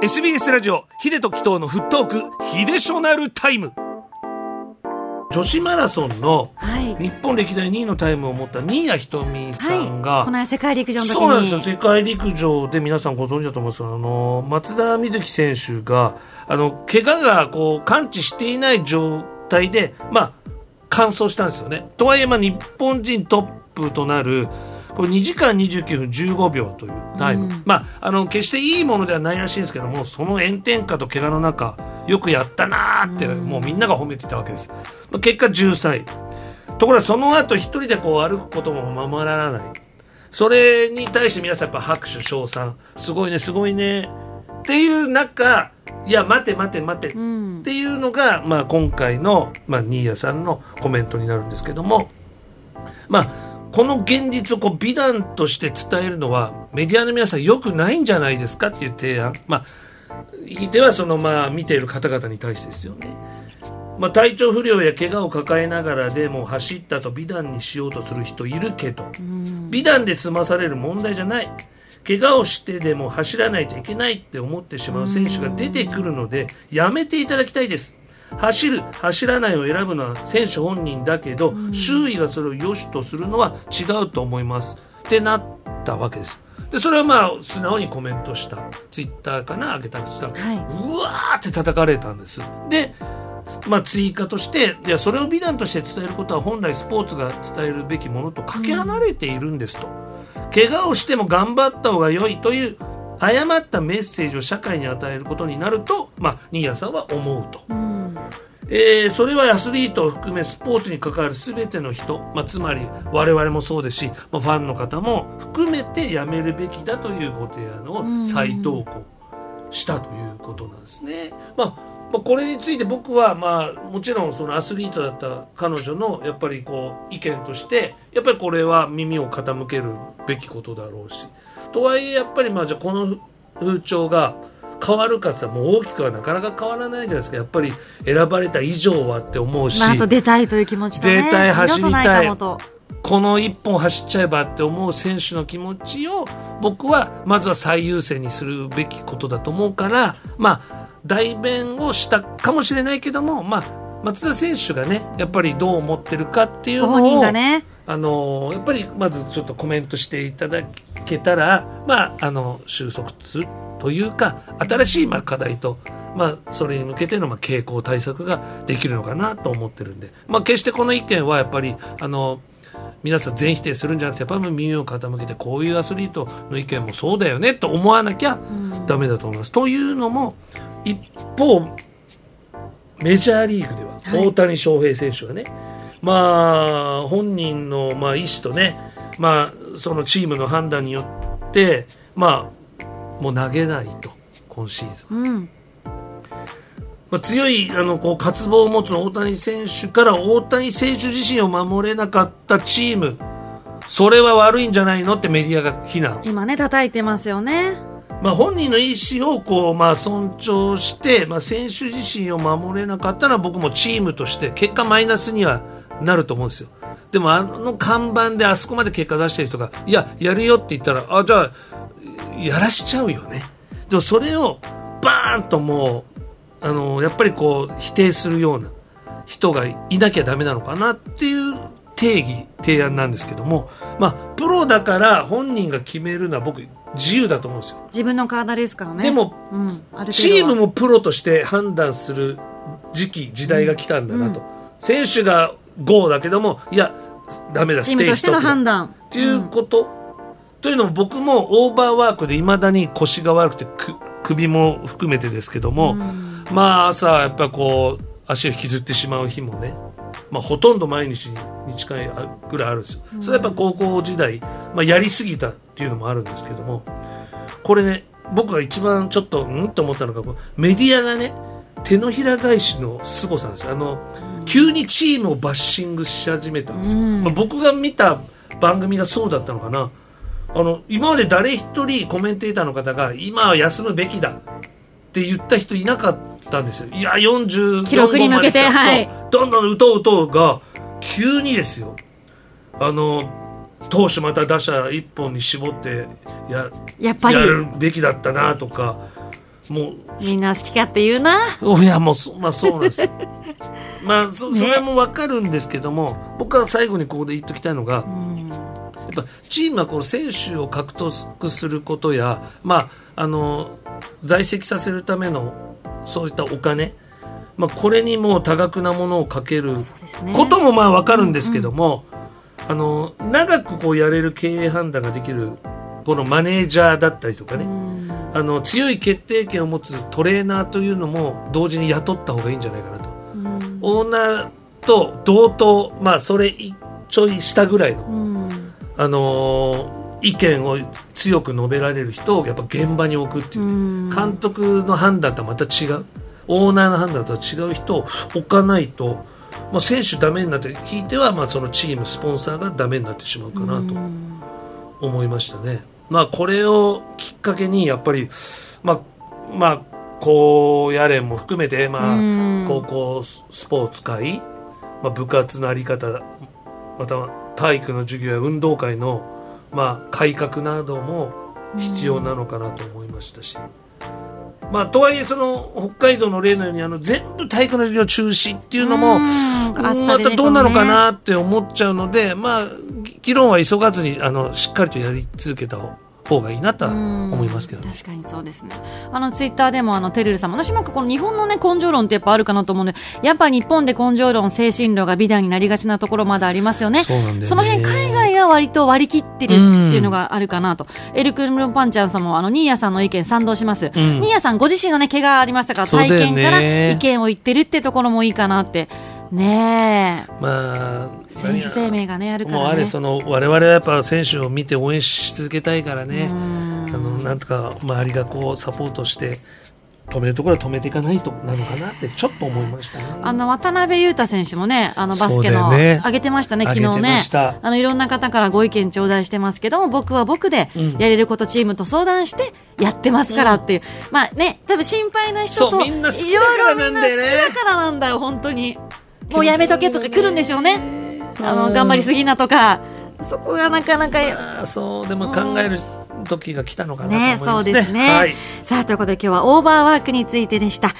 SBS ラジオヒデとキトのフットークヒデショナルタイム。女子マラソンのはい。日本歴代2位のタイムを持った新谷仁美さんが、はい、この間世界陸上そうなんですよ。世界陸上で皆さんご存知だと思うんですけどあの松田瑞生選手があの怪我がこう完治していない状態でまあ完走したんですよね。とはいえまあ日本人トップとなるこれ2時間29分15秒というタイム、うん。まああの決していいものではないらしいんですけどもその炎天下と怪我の中よくやったなーって、もうみんなが褒めてたわけです、まあ、結果13位。ところがその後一人でこう歩くこともままならない。それに対して皆さんやっぱ拍手称賛。すごいねすごいね。っていう中いや待て待て待て。っうん。ていうのが、まあ、今回の、まあ、新谷さんのコメントになるんですけども。まあこの現実をこう美談として伝えるのはメディアの皆さん良くないんじゃないですかっていう提案。まあひいてはそのまあ見ている方々に対してですよね。まあ、体調不良や怪我を抱えながらでも走ったと美談にしようとする人いるけど、美談で済まされる問題じゃない。怪我をしてでも走らないといけないって思ってしまう選手が出てくるのでやめていただきたいです走る走らないを選ぶのは選手本人だけど、周囲がそれを良しとするのは違うと思います。ってなったわけです。でそれはまあ素直にコメントした。ツイッターかな上げたんですが、はうわーって叩かれたんです。でまあ、追加としていやそれを美談として伝えることは本来スポーツが伝えるべきものとかけ離れているんですと、怪我をしても頑張った方が良いという誤ったメッセージを社会に与えることになると、まあ、新谷さんは思うと、うん。えーそれはアスリートを含めスポーツに関わる全ての人、まあ、つまり我々もそうですし、まあ、ファンの方も含めてやめるべきだというご提案を再投稿したということなんですね。まあまあ、これについて僕はまあもちろんそのアスリートだった彼女のやっぱりこう意見としてやっぱりこれは耳を傾けるべきことだろうしとはいえやっぱりまあじゃあこの風潮が変わるかってもう大きくはなかなか変わらないじゃないですかやっぱり選ばれた以上はって思うし、まあ、あと出たいという気持ちとね。出たい走りたいこの一本走っちゃえばって思う選手の気持ちを僕はまずは最優先にするべきことだと思うからまあ代弁をしたかもしれないけどもまあ松田選手がねやっぱりどう思ってるかっていうのをがね。あのやっぱりまずちょっとコメントしていただけたらまああの収束するというか新しいまあ課題とまあそれに向けてのまあ傾向対策ができるのかなと思ってるんで。まあ決してこの意見はやっぱりあの皆さん全否定するんじゃなくてやっぱり耳を傾けてこういうアスリートの意見もそうだよねと思わなきゃダメだと思います。というのも一方メジャーリーグでははい。大谷翔平選手がね、まあ本人のまあ意思とね、まあそのチームの判断によってまあもう投げないと今シーズン。うん。まあ、強いあのこう渇望を持つ大谷選手から大谷選手自身を守れなかったチームそれは悪いんじゃないのってメディアが非難、今ね、叩いてますよね。まあ、本人の意思をこう、まあ、尊重して、まあ、選手自身を守れなかったら僕もチームとして結果マイナスにはなると思うんですよでもあの看板であそこまで結果出してる人がいややるよって言ったらあじゃあやらしちゃうよね。でもそれをバーンともうあのやっぱりこう否定するような人がいなきゃダメなのかなっていう定義提案なんですけどもまあプロだから本人が決めるのは僕自由だと思うんですよ。自分の体ですからね。でも、うん、チームもプロとして判断する時期時代が来たんだなと、選手が GO だけどもいやダメだチームとしての判断。っていうこと、というのも僕もオーバーワークでいまだに腰が悪くてく首も含めてですけども、まあ朝やっぱこう足を引きずってしまう日もね、まあ、ほとんど毎日に近いぐらいあるんですよ。それはやっぱ高校時代、まあ、やりすぎたっていうのもあるんですけどもこれね僕が一番ちょっとうん？と思ったのがメディアがね手のひら返しの凄さなんですよ。あの、急にチームをバッシングし始めたんですよ、うん。まあ、僕が見た番組がそうだったのかな。あの今まで誰一人コメンテーターの方が今は休むべきだって言った人いなかったんですよ。いや44記録に向けてはい。どんどん打とう打とうが急にですよ。あの投手また打者一本に絞ってややっぱり。やるべきだったなとかもう。みんな好き勝手言うな。いやもうそ,、まあ、そうなんですよ まあそそれも分かるんですけども、僕は最後にここで言っときたいのが、やっぱチームはこう選手を獲得することや、まあ、あの在籍させるためのそういったお金、まあ、これにもう多額なものをかけることもまあ分かるんですけども、あの長くこうやれる経営判断ができるこのマネージャーだったりとかね、あの強い決定権を持つトレーナーというのも同時に雇った方がいいんじゃないかなと。オーナーと同等、まあ、それちょい下ぐらいの、うん。あのー意見を強く述べられる人をやっぱ現場に置くっていうね、うん監督の判断とはまた違うオーナーの判断とは違う人を置かないと、まあ、選手ダメになってひいてはまあそのチームスポンサーがダメになってしまうかなと思いましたね。まあこれをきっかけにやっぱりまあまあ高野連も含めてまうん。あ高校スポーツ界、まあ、部活のあり方または体育の授業や運動会のまあ改革なども必要なのかなと思いましたし。まあ、とはいえその北海道の例のようにあの全部体育の授業中止っていうのもうん。またどうなのかなって思っちゃうので、まあ、ぎ議論は急がずにあのしっかりとやり続けた方がいいなとは思いますけどね。確かにそうですね。あのツイッターでもあのテルルさんも私もこの日本のね根性論ってやっぱあるかなと思うんで、やっぱ日本で根性論精神論が美談になりがちなところまだありますよね。そうなんだその辺海外が割と割り切ってるっていうのがあるかなと。エルクルンパンちゃんさんもあのニーヤさんの意見賛同します。んニーヤさんご自身のね怪我ありましたから体験から意見を言ってるってところもいいかなって。ねえ。まあ、選手生命がねあるからね。もうあれその我々はやっぱ選手を見て応援し続けたいからね。あのなんとか周りがこうサポートして止めるところは止めていかないとなのかなってちょっと思いましたね。あの渡辺裕太選手もね、あのバスケの上げてましたね、昨日ね。あのいろんな方からご意見頂戴してますけども、僕は僕でうん。やれることチームと相談してやってますからっていう、まあね、多分心配な人とみんな好きだからなんだよね。だからなんだよ、本当に。もうやめとけとか来るんでしょうね。あの頑張りすぎなとか、そこがなかなか。そうでも考える時が来たのかなと思いね、ますね。そうですね。はいさあ、ということで今日はオーバーワークについてでした。